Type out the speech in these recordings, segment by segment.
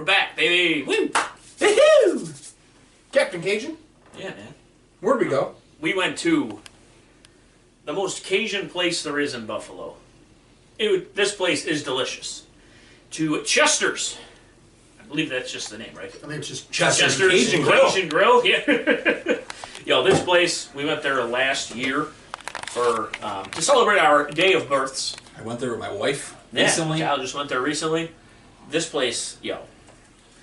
We're back, baby. Woo! Woo-hoo! Captain Cajun, Yeah, man. where'd we go? We went to the most Cajun place there is in Buffalo. It, this place is delicious. To Chester's. I believe that's just the name, right? I mean, it's just Chester's Chester's Cajun Grill. Cajun Grill, yeah. Yo, this place, we went there last year for um, to celebrate our day of births. I went there with my wife Yeah, recently. Cal just went there recently. This place, yo,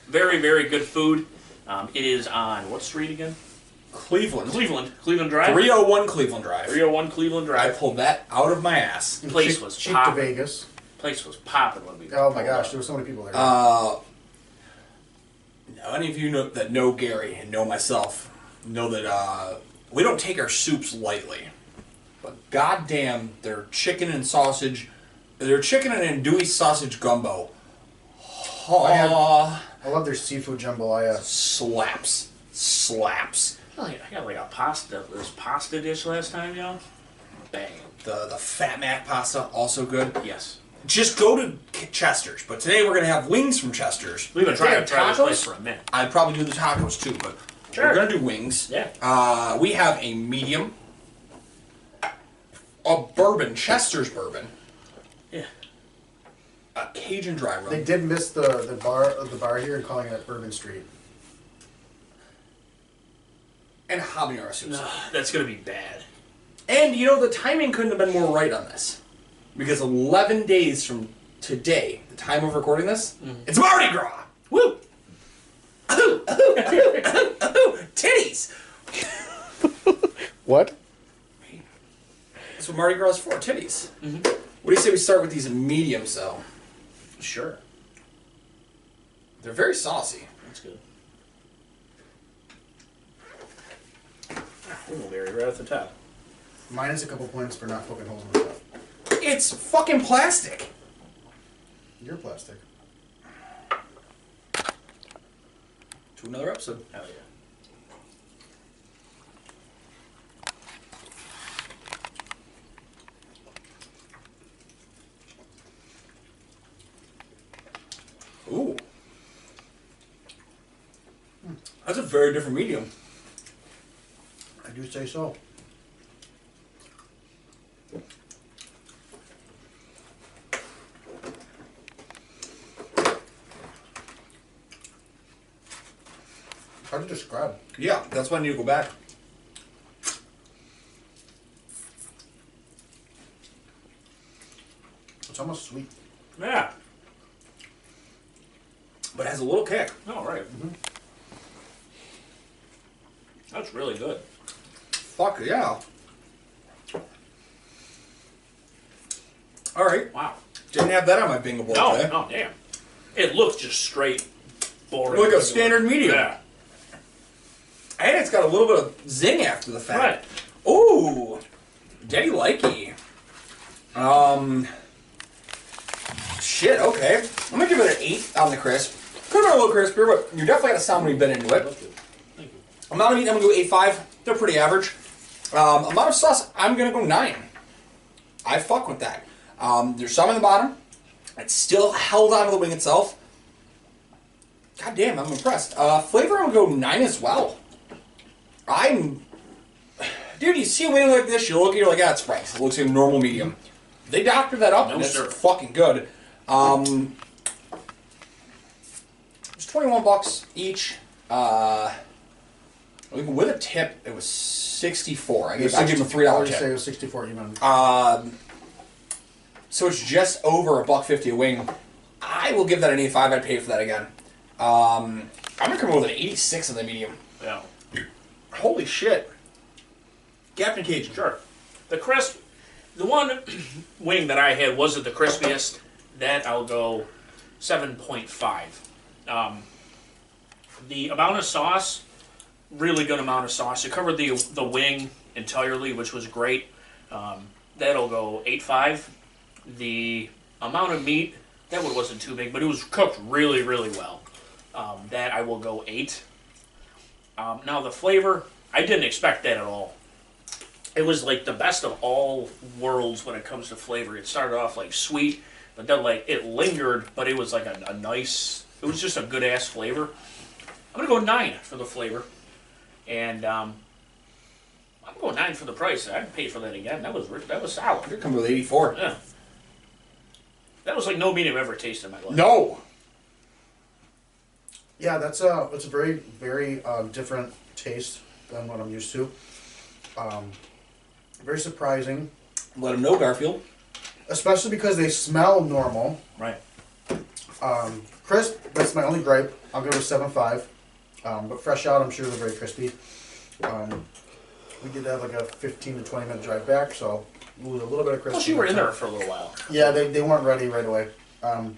very, very good food. Um, it is on what street again? Cleveland. Cleveland. Cleveland Drive. 301 Cleveland Drive. 301 Cleveland Drive. I Drive. pulled that out of my ass. Place cheap, was cheap to popping. Vegas. Place was popping when we. Oh my gosh, up. there were so many people there. Uh, now, any of you know, that know Gary and know myself know that uh, we don't take our soups lightly. But goddamn, their chicken and sausage, their chicken and andouille sausage gumbo, I had- oh, I love their seafood jambalaya. slaps, slaps. I got like a pasta. This pasta dish last time, y'all. Bang. The the fat mac pasta also good. Yes. Just go to Chester's. But today we're gonna have wings from Chester's. We've been trying to try have this place tacos? for a minute. I'd probably do the tacos too, but Sure. we're gonna do wings. Yeah. Uh, we have a medium, a bourbon, Chester's bourbon, Yeah. A Cajun dry They did miss the, the bar the bar here and calling it Bourbon Street. and habanero soup. No, that's gonna be bad. And you know the timing couldn't have been more right on this, because 11 days from today, the time of recording this, mm-hmm. it's Mardi Gras. Woo! Ahoo, ahoo, ahoo, ahoo, ahoo. Titties. What? That's what Mardi Gras is for. Titties. Mm-hmm. What do you say we start with these mediums, though? Sure. They're very saucy. That's good. Blueberry right at the top. Minus a couple points for not poking holes in the top. It's fucking plastic. You're plastic. To another episode. Hell yeah. Ooh. That's a very different medium. I do say so. Hard to describe. Yeah, that's why I need to go back. It's almost sweet. Yeah. But it has a little kick. All right. That's really good. Fuck yeah. Alright. Wow. Didn't have that on my bingo board No, today. no, damn. It looks just straight boring. Like a standard medium. Yeah. And it's got a little bit of zing after the fact. Right. Ooh. Daddy likey. Um. Shit, okay. I'm gonna give it an 8 on the crisp. Could have been a little crispier, but you definitely got a sound when you bit into it. Amount of meat, I'm gonna go 8.5. They're pretty average. Um, amount of sauce, I'm gonna go 9. I fuck with that. Um, there's some in the bottom. It's still held onto the wing itself. God damn, I'm impressed. Uh, flavor, I'm gonna go 9 as well. I'm. Dude, you see a wing like this, you look at it, you're like, ah, it's Frank's. It looks like a normal medium. They doctor that up, No, and it's sir. fucking good. Um, it's twenty-one bucks each. Uh, with a tip, it was sixty-four. I gave, I gave him a three I dollar would say it tip. was 64 even. Um, so it's just over a buck fifty a wing. I will give that an eighty-five. I'd pay for that again. Um, I'm gonna come in with an eighty-six in the medium. Yeah. Holy shit, Captain Cajun. Sure. The crisp, the one wing that I had wasn't the crispiest. That I'll go 7.5. Um, the amount of sauce, really good amount of sauce. It covered the the wing entirely, which was great. Um, that'll go eight five. The amount of meat, that one wasn't too big, but it was cooked really, really well. Um, that I will go 8. Um, now the flavor, I didn't expect that at all it was like the best of all worlds when it comes to flavor. It started off like sweet, but then like it lingered, but it was like a, a nice. It was just a good ass flavor. I'm gonna go nine for the flavor, and um, I'm going nine for the price. I'd pay for that again. That was re- that was solid. You're coming with eighty-four. Yeah. That was like no meat I've ever tasted in my life. No. Yeah, that's a it's a very very um, different taste than what I'm used to. Um, very surprising, Let them know, Garfield. especially because they smell normal. Right. Um, crisp, that's my only gripe. I'll go with seven five. Um, but fresh out, I'm sure they're very crispy. Um, we did have like a 15 to 20 minute drive back, so lose a little bit of crispy. Plus you were in there for a little while. Yeah, they, they weren't ready right away. Um,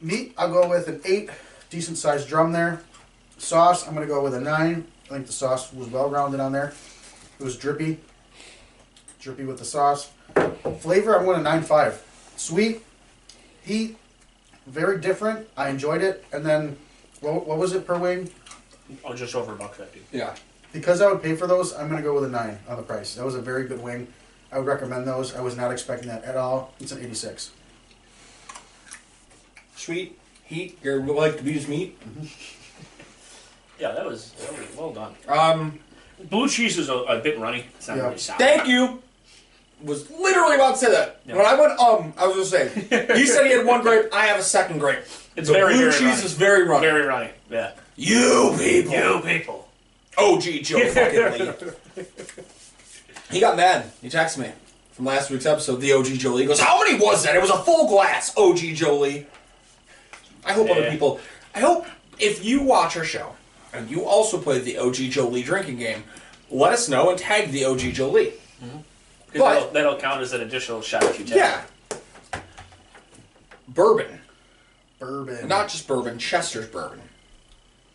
meat, I'll go with an eight, decent sized drum there. Sauce, I'm gonna go with a nine. I think the sauce was well rounded on there. It was drippy, drippy with the sauce. Flavor, I'm going to nine five. Sweet, heat, very different. I enjoyed it. And then, what, what was it per wing? Oh, just over a buck fifty. Yeah. Because I would pay for those, I'm gonna go with a nine on the price. That was a very good wing. I would recommend those. I was not expecting that at all. It's an 86. Sweet heat. You're like to use meat. Yeah, that was, that was well done. Um. Blue cheese is a, a bit runny. It's not Yeah. really sour. Thank you. Was literally about to say that. Yeah. When I went um, I was gonna say. he said he had one grape. I have a second grape. It's the very, blue very cheese runny. is very runny. Very runny. Yeah. You people. You people. OG Joe fucking Lee. He got mad. He texted me from last week's episode. The OG Jolie He goes, "How many was that? It was a full glass." OG Jolie. I hope other people. I hope if you watch our show and you also play the OG Jolie drinking game, let us know and tag the OG Joe Lee. 'Cause But- that'll, that'll count as an additional shot if you take. Yeah. Bourbon. Bourbon. Not just bourbon, Chester's bourbon.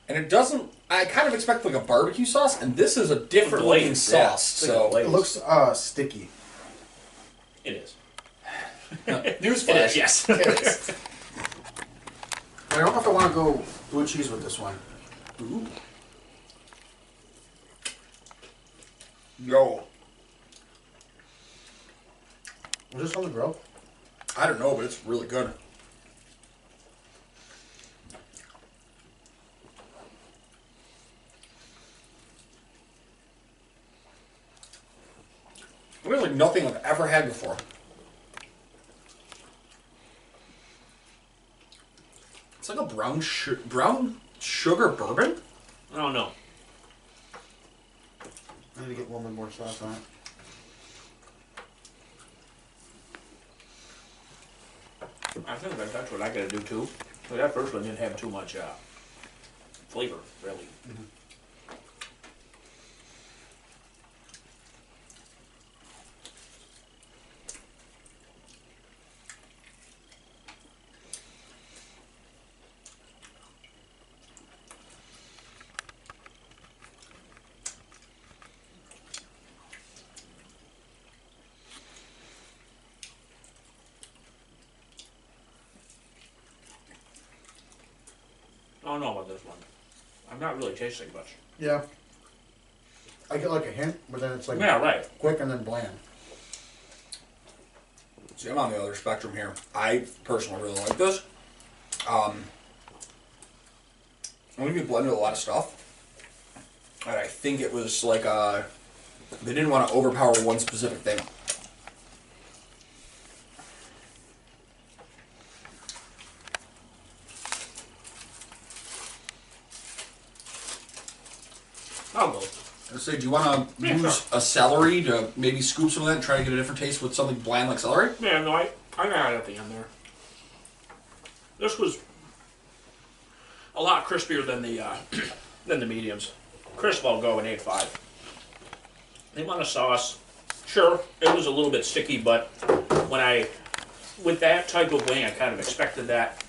And it doesn't. I kind of expect like a barbecue sauce, and this is a different looking Glazed, yeah. sauce. It's like a So glaze. It looks uh, sticky. It is. newsflash. It is. Yes. It is. I don't know if I want to go blue cheese with this one. No, Was this on the grill? I don't know, but it's really good. There's like nothing I've ever had before. It's like a brown su- brown sugar bourbon. I don't know. I need to get one more sauce on it. Think that that's what I gotta do too. But that first one didn't have too much uh, flavor, really. I don't know about this one. I'm not really tasting much. Yeah. I get like a hint, but then it's like Yeah, right. quick and then bland. See, I'm on the other spectrum here. I personally really like this. Um, I think we blended a lot of stuff. And I think it was like uh, they didn't want to overpower one specific thing. Say, do you want to Yeah, use sure. a celery to maybe scoop some of that and try to get a different taste with something bland like celery? Yeah, no, I, I got it at the end there. This was a lot crispier than the uh, than the mediums. Crisp, I'll go an eight five. The amount of sauce, sure, it was a little bit sticky, but when I with that type of wing, I kind of expected that.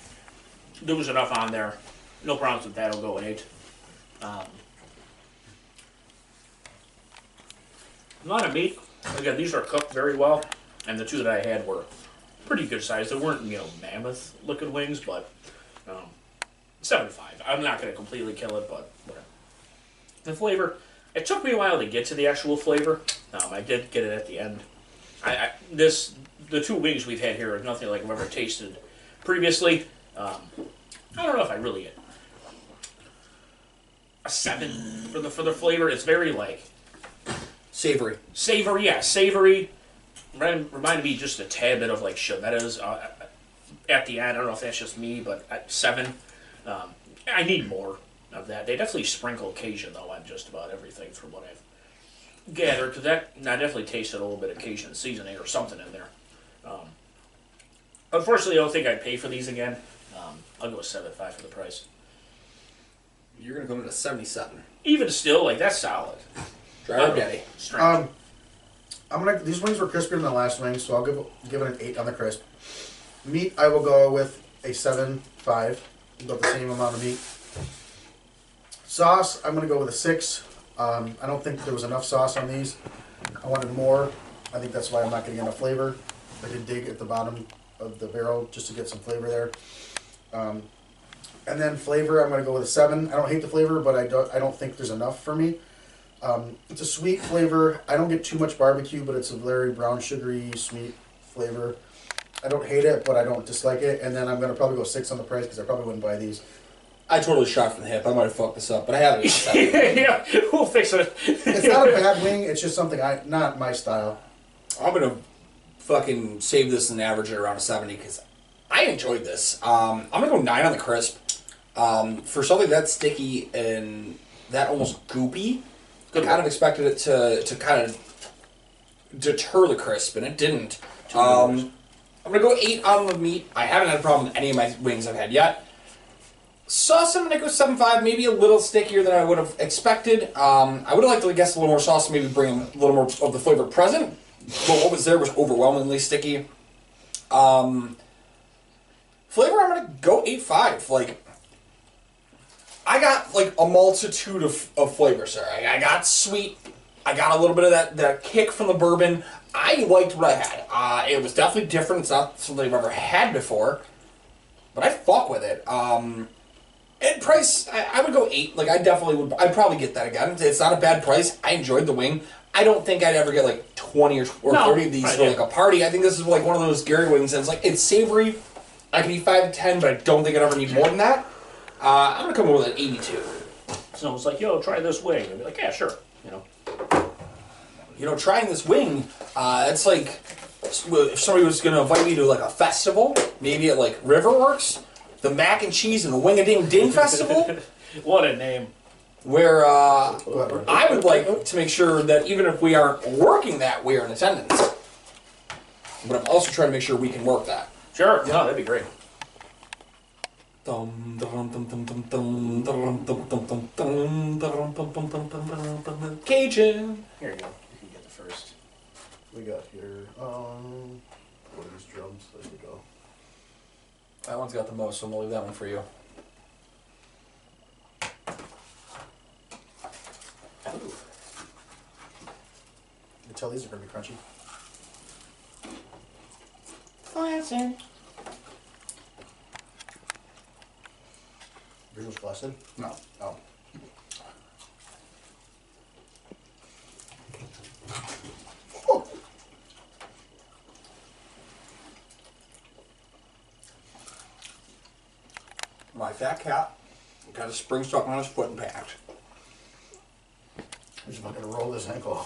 There was enough on there. No problems with that. I'll go an eight. Um, a lot of meat. Again, these are cooked very well, and the two that I had were pretty good size. They weren't, you know, mammoth looking wings, but um, seven five. I'm not going to completely kill it, but whatever. The flavor. It took me a while to get to the actual flavor. Um, I did get it at the end. I, I this the two wings we've had here are nothing like I've ever tasted previously. Um, I don't know if I really get a seven for the for the flavor. It's very like Savory. savory, yeah, savory. Rem- reminded me just a tad bit of like Chiavetta's uh, at the end. I don't know if that's just me, but at seven, um, I need more of that. They definitely sprinkle Cajun though on just about everything from what I've gathered. Because that I definitely tasted a little bit of Cajun seasoning or something in there. Um, unfortunately, I don't think I'd pay for these again. Um, I'll go with seven five for the price. You're gonna come go into seventy-seven. Even still, like that's solid. Dry rub daddy. Strength. Um, I'm gonna. These wings were crispier than the last wing, so I'll give give it an eight on the crisp. Meat, I will go with a seven five, about the same amount of meat. Sauce, I'm gonna go with a six. Um, I don't think there was enough sauce on these. I wanted more. I think that's why I'm not getting enough flavor. I did dig at the bottom of the barrel just to get some flavor there. Um, and then flavor, I'm gonna go with a seven. I don't hate the flavor, but I don't. I don't think there's enough for me. Um, it's a sweet flavor. I don't get too much barbecue, but it's a very brown, sugary, sweet flavor. I don't hate it, but I don't dislike it. And then I'm gonna probably go six on the price because I probably wouldn't buy these. I totally shot from the hip. I might have fucked this up, but I haven't. at yeah, we'll fix it. It's not a bad wing. It's just something I not my style. I'm gonna fucking save this and average it around a seventy because I enjoyed this. Um, I'm gonna go nine on the crisp. Um, for something that sticky and that almost goopy, I kind of expected it to to kind of deter the crisp, and it didn't. Um, I'm gonna go eight on the meat. I haven't had a problem with any of my wings I've had yet. Sauce, I'm gonna go seven five, maybe a little stickier than I would have expected. Um, I would have liked to guess a little more sauce, maybe bring a little more of the flavor present. But what was there was overwhelmingly sticky. Um, flavor, I'm gonna go eight five. Like, I got like a multitude of, of flavors there. I, I got sweet. I got a little bit of that, that kick from the bourbon. I liked what I had. Uh, it was definitely different. It's not something I've ever had before, but I fuck with it. Um, and price, I, I would go eight. Like I definitely would. I'd probably get that again. It's not a bad price. I enjoyed the wing. I don't think I'd ever get like twenty or, or No, thirty of these for like a party. I think this is like one of those Gary wings. And it's like it's savory. I can eat five to ten, but I don't think I'd ever need more than that. Uh, I'm gonna come up with an eighty-two. Someone's like, "Yo, try this wing." I'd be like, "Yeah, sure." You know. You know, trying this wing, uh, it's like if somebody was gonna invite me to like a festival, maybe at like Riverworks, the mac and cheese and the wing a ding ding festival. What a name. where uh, I would like to make sure that even if we aren't working that, we are in attendance. But I'm also trying to make sure we can work that. Sure. No, that'd be great. Cajun. Here you go. You can get the first. We got here. Um, what are these drums? There we go. That one's got the most, so I'm gonna leave that one for you. You can tell these are gonna be crunchy. Yours was blasted? No. Oh. My fat cat got a spring stuck on his foot and packed. I'm just fucking roll this ankle.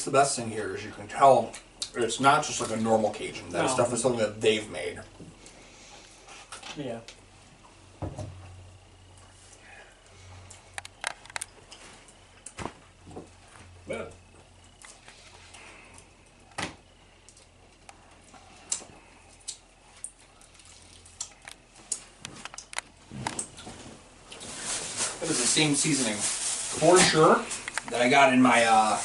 Makes the best thing here is you can tell it's not just like a normal Cajun. That No. stuff is something that they've made. Yeah. But It is the same seasoning, for sure, that I got in my uh,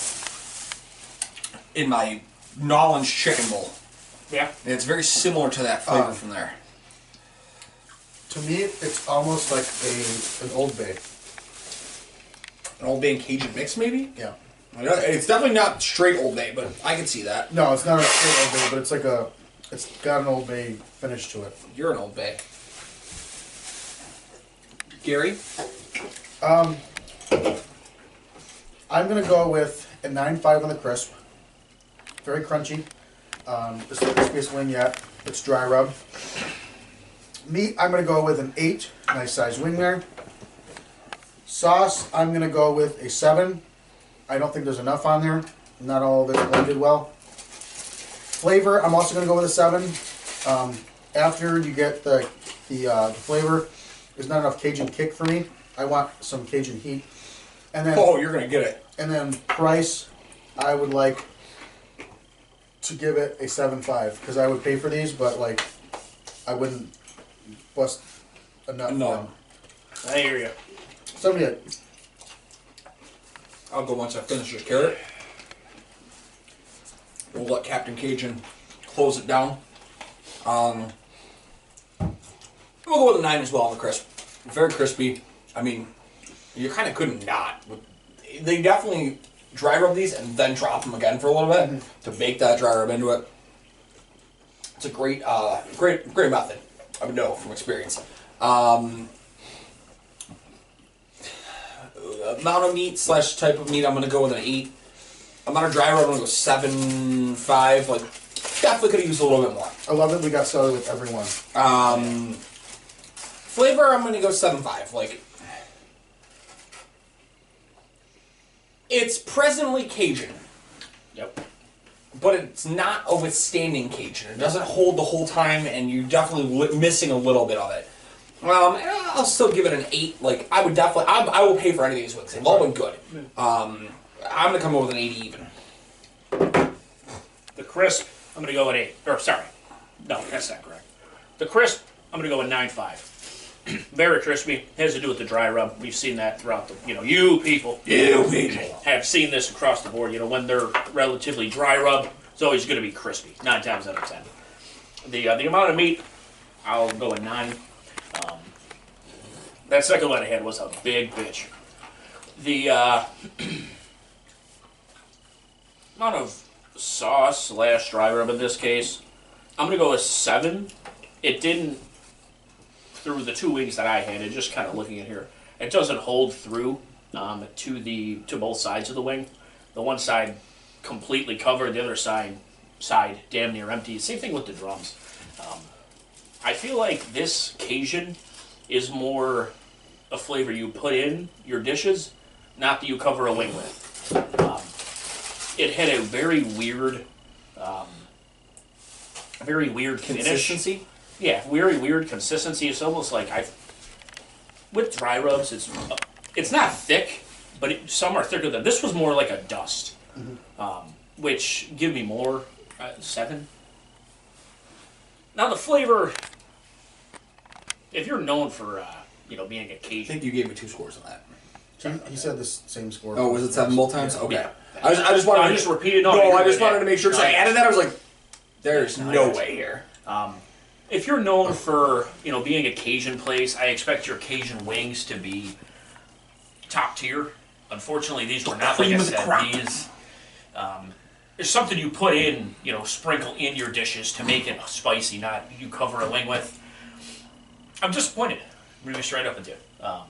in my Nolan's chicken bowl. yeah, And it's very similar to that flavor Uh, from there. To me, it's almost like a an Old Bay. An Old Bay and Cajun mix, maybe. Yeah. It's definitely not straight Old Bay, but I can see that. No, it's not a straight Old Bay, but it's like a. It's got an Old Bay finish to it. You're an Old Bay. Gary, Um, I'm gonna go with a nine five on the crisp. Very crunchy. Um, this is the wing yet. It's dry rub. Meat, I'm gonna go with an eight. Nice size wing there. Sauce, I'm gonna go with a seven. I don't think there's enough on there. Not all of it blended well. Flavor, I'm also gonna go with a seven. Um, after you get the the, uh, the flavor, there's not enough Cajun kick for me. I want some Cajun heat. And then oh, you're gonna get it. and then price, I would like to give it a seven five because I would pay for these, but like I wouldn't bust a nut. No. them. I hear you. Seventy eight. I'll go once I finish this carrot. We'll let Captain Cajun close it down. Um, we'll go with a nine as well on the crisp. Very crispy. I mean, you kind of couldn't not. They definitely dry rub these and then drop them again for a little bit to bake that dry rub into it. It's a great, uh, great, great method. I would know from experience. Um, amount of meat slash type of meat, I'm gonna go with an eight. Amount of dry rub, I'm gonna go seven, five. Like, definitely could have used a little bit more. I love it. We got started with everyone. Um, flavor, I'm gonna go seven, five. Like, it's presently Cajun, Yep. but it's not a withstanding Cajun. It doesn't hold the whole time, and you're definitely missing a little bit of it. Um, I'll still give it an eight. Like, I would definitely, I, I will pay for any of these wings. They've all been good. Um, I'm gonna come up with an eighty even. The crisp, I'm gonna go with eight. Or sorry, no, that's not correct. The crisp, I'm gonna go with nine five. Very crispy. Has to do with the dry rub. We've seen that throughout the. You know, you people. You people. have seen this across the board. You know, when they're relatively dry rub, it's always going to be crispy. Nine times out of ten. The uh, the amount of meat, I'll go a nine. Um, that second one I had was a big bitch. The uh, amount of sauce slash dry rub in this case, I'm gonna go with seven. It didn't through the two wings that I had. and just kind of looking at here, it doesn't hold through um, to the to both sides of the wing. The one side completely covered, the other side side damn near empty. Same thing with the drums. Um, I feel like this Cajun is more a flavor you put in your dishes, not that you cover a wing with. Um, it had a very weird, um, very weird finish. Consistency. Yeah, very weird consistency. It's almost like I, with dry rubs, it's it's not thick, but it, some are thicker than this. Was more like a dust, um, which give me more uh, seven. Now the flavor, if you're known for uh, you know being a Cajun, I think you gave me two scores on that. He, he said the same score. Oh, was it seven both times? Okay. Yeah. I, was, I just wanted No, I to just repeated. No, No, you're I just wanted to make sure. So No, I added that. I was like, "There's No, no way here." Um, if you're known for you know being a Cajun place, I expect your Cajun wings to be top tier. Unfortunately, these were not. Like I said, these. Um, there's something you put in, you know, sprinkle in your dishes to make it spicy, not you cover a wing with. I'm disappointed. I'm gonna be straight up with you. Um,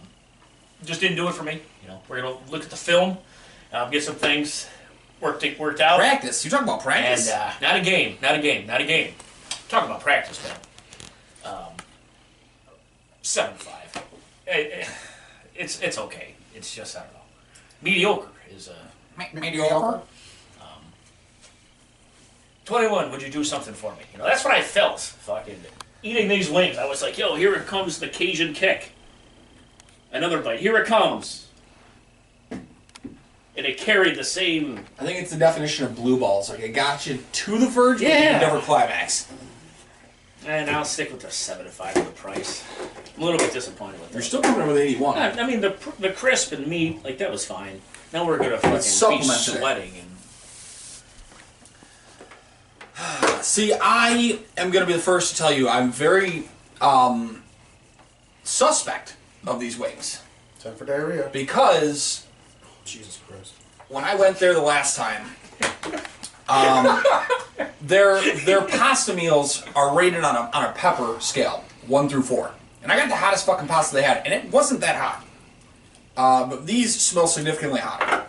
just didn't do it for me. You know, we're gonna look at the film, um, get some things worked worked out. Practice. You talking about practice. And uh, not a game, not a game, not a game. Talk about practice, man. Um, seven five. Eh, eh, It's it's okay. It's just I don't know. Mediocre is a Me- mediocre. um, 21, would you do something for me? You know, that's what I felt fucking eating these wings. I was like, yo, here it comes the Cajun kick. Another bite, here it comes. And it carried the same. I think it's the definition of blue balls. Like it got you to the verge, but you never climax. And I'll stick with the 7 to 5 for the price. I'm a little bit disappointed with that. You're still coming in with 81. I, I mean, the, the crisp and the meat, like, that was fine. Now we're gonna fucking be supplemented it. sweating. And See, I am going to be the first to tell you I'm very um, suspect of these wings Time for diarrhea. because Jesus Christ. when I went there the last time, um, their their pasta meals are rated on a on a pepper scale, one through four, and I got the hottest fucking pasta they had, and it wasn't that hot. Uh, but these smell significantly hotter.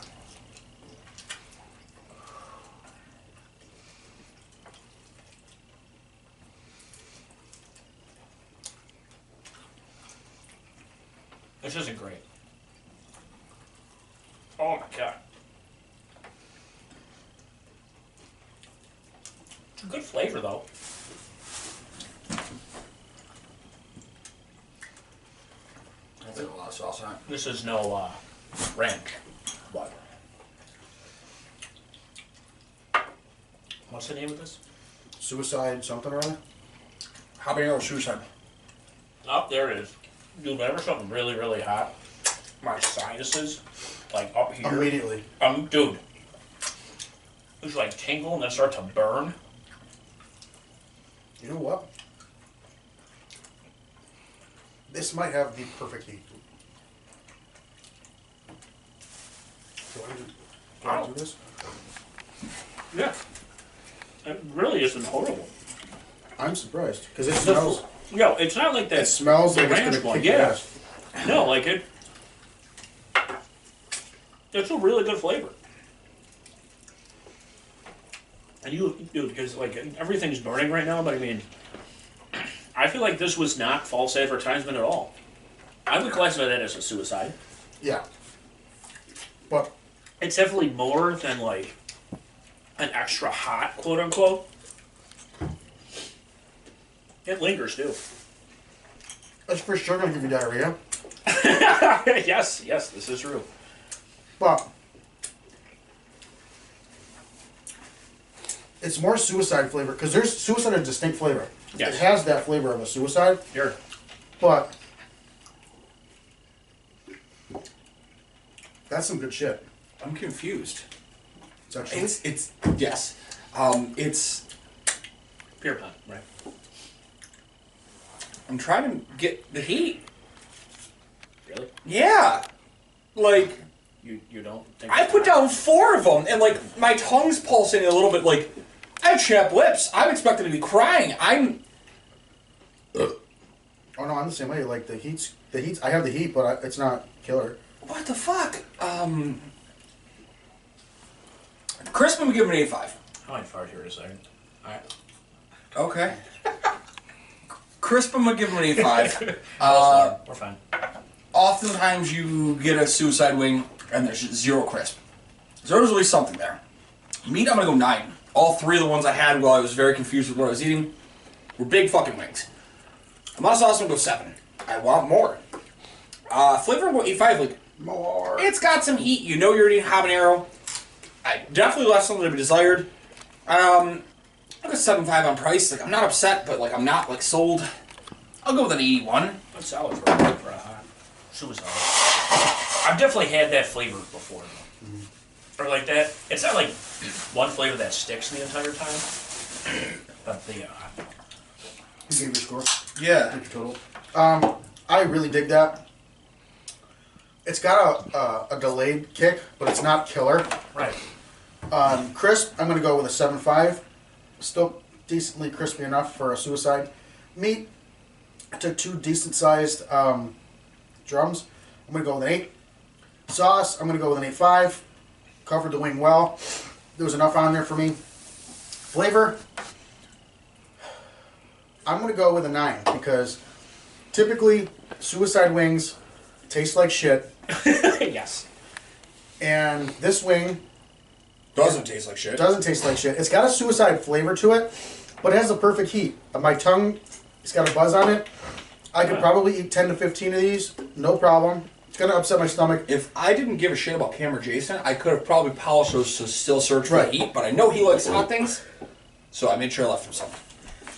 This isn't great. Oh my god. It's a good flavor though. That's a lot of sauce on it. This is no uh, ranch. But What's the name of this? Suicide something or other? habanero suicide. Oh, there it is. Dude, whenever something really, really hot, my sinuses, like up here. Immediately. Um, dude. It's like tingle and then start to burn. You know what? This might have the perfect heat. Do I, do, do, I do this? Yeah. It really isn't horrible. I'm surprised because it The smells. Yo, it's not like that. It smells like it's gonna one, kick yeah. ass. No, like it. It's a really good flavor. And you, dude, because like everything's burning right now, but I mean, I feel like this was not false advertisement at all. I would classify that as a suicide. Yeah. But It's definitely more than like an extra hot, quote unquote. It lingers too. it's for sure gonna give you diarrhea. yes, yes, this is true. But it's more suicide flavor because there's suicide a distinct flavor. Yes. It has that flavor of a suicide, Here, but that's some good shit. I'm confused. It's actually It's it's yes. Um, it's beer pong, right? I'm trying to get the heat. Really? Yeah, like You you don't think I put down four of them, and like my tongue's pulsing a little bit. Like I have chapped lips. I'm expected to be crying. I'm Oh no, I'm the same way. Like the heat's the heat's. I have the heat, but I, it's not killer. what the fuck? Um, Chris, I'm gonna give him an eight five. I might fart here in a second. Alright. Okay. Crisp, I'm gonna give him an eight five. uh, We're fine. oftentimes you get a suicide wing and there's zero crisp. So there's at least something there. Meat, I'm gonna go nine. All three of the ones I had while I was very confused with what I was eating were big fucking wings. Amount sauce, I'm gonna go seven. I want more. Uh, flavor, I'm gonna go eight five. Like More. it's got some heat. You know you're eating habanero. I definitely left something to be desired. Um, I'll go seven five on price. Like I'm not upset, but like I'm not like sold. I'll go with an eighty-one. That's solid for a, for a hot suicide. I've definitely had that flavor before though. Or like that. It's not like one flavor that sticks the entire time. But the uh, You gave your score. Yeah. Your total. Um, I really dig that. It's got a, a a delayed kick, but it's not killer. right. Um, crisp, I'm gonna go with a seven five. Still decently crispy enough for a suicide. Meat, I took two decent sized um, drums. I'm gonna go with an eight. Sauce, I'm gonna go with an eight five. Covered the wing well. There was enough on there for me. Flavor, I'm gonna go with a nine because typically suicide wings taste like shit. yes. And this wing Doesn't taste like shit. It doesn't taste like shit. It's got a suicide flavor to it, but it has the perfect heat. Uh, My tongue, it's got a buzz on it. I could probably eat 10 to 15 of these, no problem. It's gonna upset my stomach. If I didn't give a shit about Cam or Jason, I could have probably polished those to still search for Right. the heat, but I know he likes hot things, so I made sure I left him some.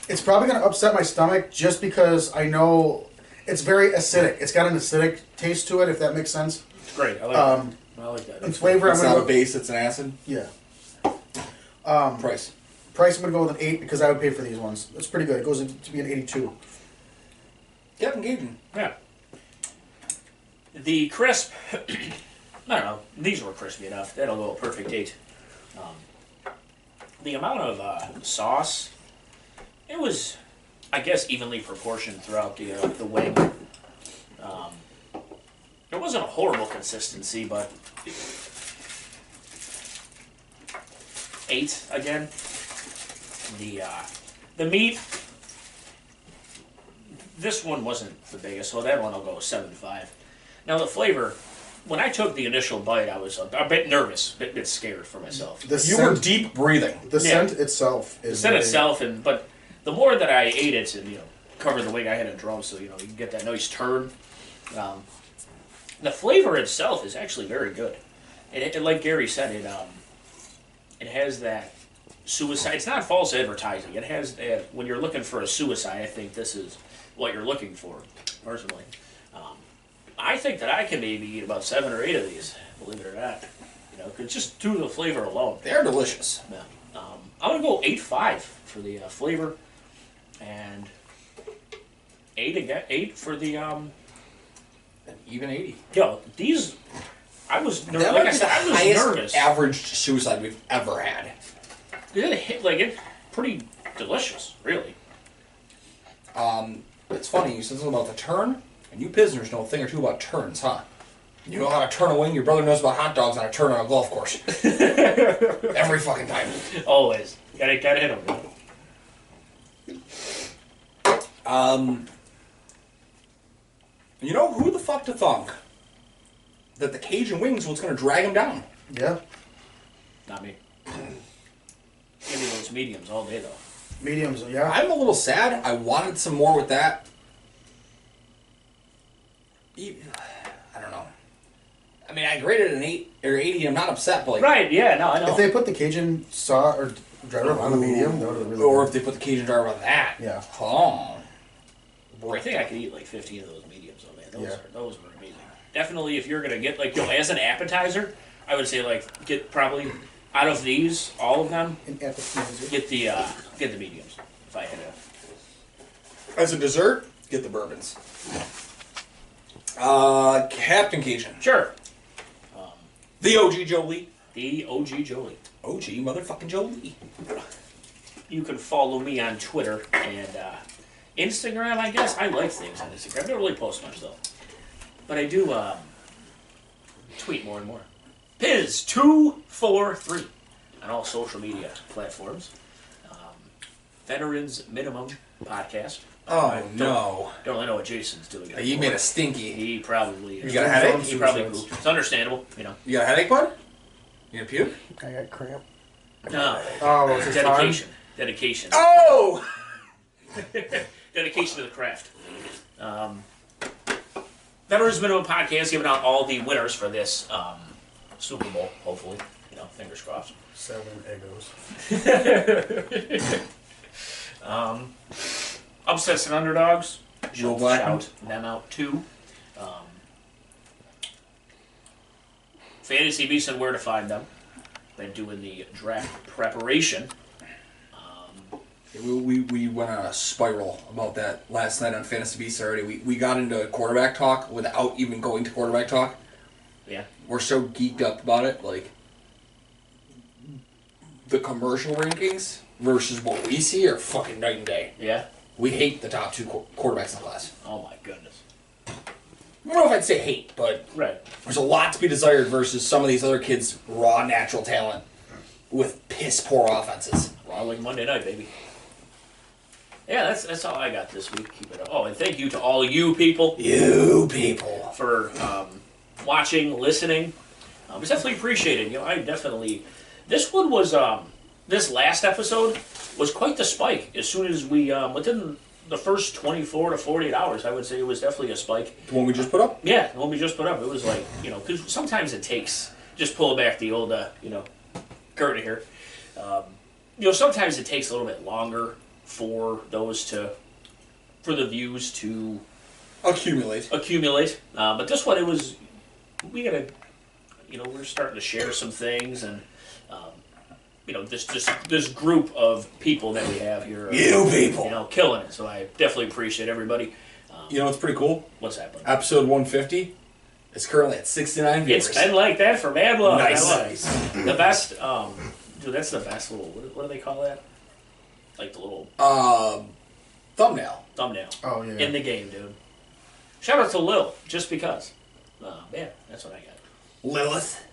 It's probably gonna upset my stomach just because I know it's very acidic. It's got an acidic taste to it, if that makes sense. It's great. I like Um, that. I like that. in flavor, I'm It's gonna not go, a base, it's an acid. yeah. Price. Price, I'm gonna go with an eight because I would pay for these ones. It's pretty good. It goes to be an 82. Get engaging. Yeah. The crisp, I don't know, these were crispy enough. That'll go a perfect eight. Um, the amount of uh, sauce, it was, I guess, evenly proportioned throughout the, uh, the wing. Um, it wasn't a horrible consistency, but eight again. The uh, the meat this one wasn't the biggest, so that one I'll go seven five. Now the flavor, when I took the initial bite, I was a, a bit nervous, a bit, bit scared for myself. The You scent, were deep breathing. the Yeah. scent itself is The scent very- itself, and but the more that I ate it, and you know, covered the wing, I had a drum, so you know, you can get that nice turn. Um, the flavor itself is actually very good, and it, like Gary said, it um, it has that suicide. It's not false advertising. It has that when you're looking for a suicide. I think this is what you're looking for, personally. I think that I can maybe eat about seven or eight of these, believe it or not. You know, 'cause just through the flavor alone. They're delicious. Yeah. Um, I'm gonna go eight five for the uh, flavor, and eight again. Eight for the um. Even 80. Yo, these. I was ner- That like I said, the I was highest nervous. average suicide we've ever had. It hit like it pretty delicious, really. Um, it's funny, you said something about the turn, and you Pistners know a thing or two about turns, huh? You know how to turn a wing, your brother knows about hot dogs on a turn on a golf course. Every fucking time. Always gotta gotta hit them. Um, you know who the fuck to thunk that the Cajun wings was gonna drag him down? Yeah. Not me. Give me those mediums all day though. Mediums, yeah. I'm a little sad. I wanted some more with that. E- I don't know. I mean, I graded an eight or eighty. I'm not upset, but like, Right? Yeah. No, I know. If they put the Cajun saw or driver on the medium, that would have really or good. if they put the Cajun driver on that. Yeah. Oh. I think I could eat like 15 of those mediums, though, man. Those, Yeah. are, those were amazing. Definitely, if you're gonna get like, yo, as an appetizer, I would say like get probably out of these, all of them, And appetizers. get the uh, get the mediums. If I had to, As a dessert, get the bourbons. Uh, Captain Cajun. sure. The OG Jolie. The OG Jolie. OG motherfucking Jolie. You can follow me on Twitter and uh, Instagram. I guess I like things on Instagram. I don't really post much though, but I do um, tweet more and more. Piz two four three on all social media platforms. Um, Veterans Minimum Podcast. Oh no. Don't really know what Jason's doing. You made a stinky. He probably. You got a headache? He probably. Suicides. pooped. It's understandable, you know. You got a headache, bud? You gonna puke? I got cramp. No. Oh, it's his time. Dedication. Dedication. Oh! dedication to the craft. Um, Veterans Minimum Podcast giving out all the winners for this um, Super Bowl, hopefully. You know, fingers crossed. Seven egos. Um, upsets and underdogs. Joe Shout- Blackman. Shout them out too. Um, Fantasy Beast and where to find them. Been doing the draft preparation. Um, We, we, we went on a spiral about that last night on Fantasy Beasts already. We, we got into quarterback talk without even going to quarterback talk. yeah. We're so geeked up about it. Like, the commercial rankings versus what we see are fucking night and day. Yeah. We hate the top two qu- quarterbacks in the class. Oh my goodness. I don't know if I'd say hate, but Right. there's a lot to be desired versus some of these other kids' raw natural talent with piss poor offenses. Raw like Monday night, baby. Yeah, that's that's all I got this week. Keep it up. Oh, and thank you to all you people You people. for um, watching, listening. Um, it's definitely appreciated. You know, I definitely This one was um, this last episode was quite the spike. As soon as we um, within the first twenty four to forty eight hours, I would say it was definitely a spike. The one we just put up? Yeah, the one we just put up, it was like you know, because sometimes it takes just pull back the old uh, you know curtain here. Um, you know, sometimes it takes a little bit longer for those to for the views to Accumulate. accumulate. Uh, but this one, it was we gotta, you know, we're starting to share some things, and you know, this this this group of people that we have here, are, You people. you know, killing it. So I definitely appreciate everybody. You know what's pretty cool? What's happening? Episode 150 is currently at 69 viewers. It's been like that for Mad Love. I Nice. The best, um, dude. That's the best little. What, what do they call that? Like the little uh, thumbnail. thumbnail Oh yeah. in the game, dude. Shout out to Lil, just because. Uh, man, that's what I got. Lilith.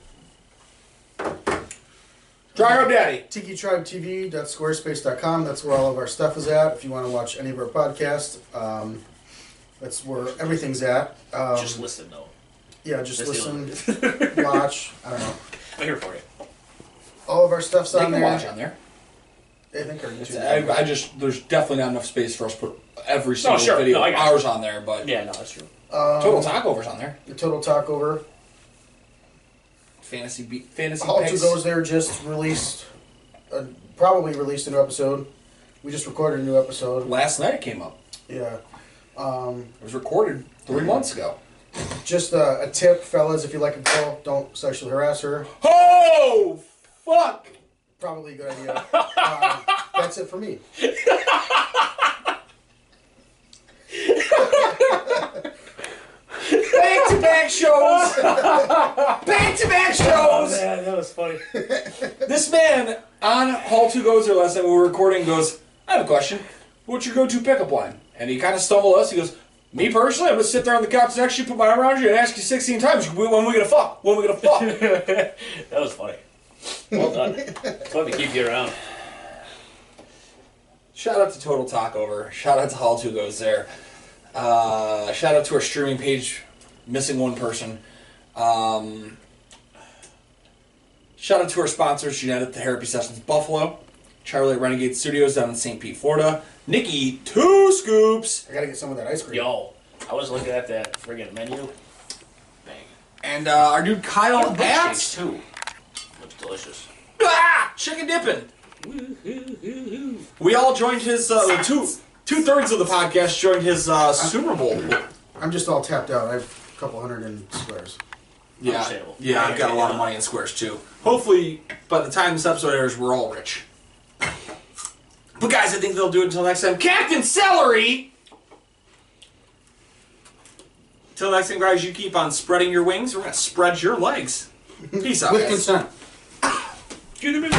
Dry Rub Daddy. TikiTribeTV.squarespace.com. That's where all of our stuff is at. If you want to watch any of our podcasts, um, that's where everything's at. Um, Just listen though. yeah, just That's the listen, watch. I don't know. I'm here for you. All of our stuff's They on can there. watch on there. I think our It's, YouTube. I, I just there's definitely not enough space for us to put every single sure. video No, I got you. ours on there, but Yeah, no, that's true. um, Total Talkovers on there. The Total Talkover. Fantasy be- fantasy All two picks. goes there just released, uh, probably released a new episode. We just recorded a new episode. Last night it came up. Yeah. Um, It was recorded three months ago. just uh, a tip, fellas, if you like a girl, don't sexually harass her. Oh fuck! Probably a good idea. uh, that's it for me. Back to back shows. back to back shows. man, that was funny. This man on Hall 2 Goes there last night we were recording goes, I have a question. What's your go to pickup line? And he kind of stumbled us. He goes, Me personally, I'm going to sit there on the couch next to you, put my arm around you, and ask you 16 times, when are we going to fuck? When are we going to fuck? that was funny. Well done. it's fun to keep you around. shout out to Total Talkover. Shout out to Hall 2 Goes there. Uh, shout out to our streaming page, missing one person. Um, shout out to our sponsors, Genetic Therapy Sessions Buffalo, Charlie Renegade Studios down in St. Pete, Florida, Nikki Two Scoops, I gotta get some of that ice cream. Yo, I was looking at that friggin' menu. Bang. and uh, our dude Kyle Milkshakes Atz. too. Looks delicious. Ah, chicken dipping. We all joined his uh, two two thirds of the podcast joined his uh, Super Bowl. I'm just all tapped out. I have a couple hundred in squares. Yeah, Understandable. yeah, I've got a lot of money in squares too. Hopefully, by the time this episode airs, we're all rich. But guys, I think they'll do it until next time. Captain Celery. Till next time, guys, you keep on spreading your wings. We're gonna spread your legs. Peace out, With guys. consent. Get him in.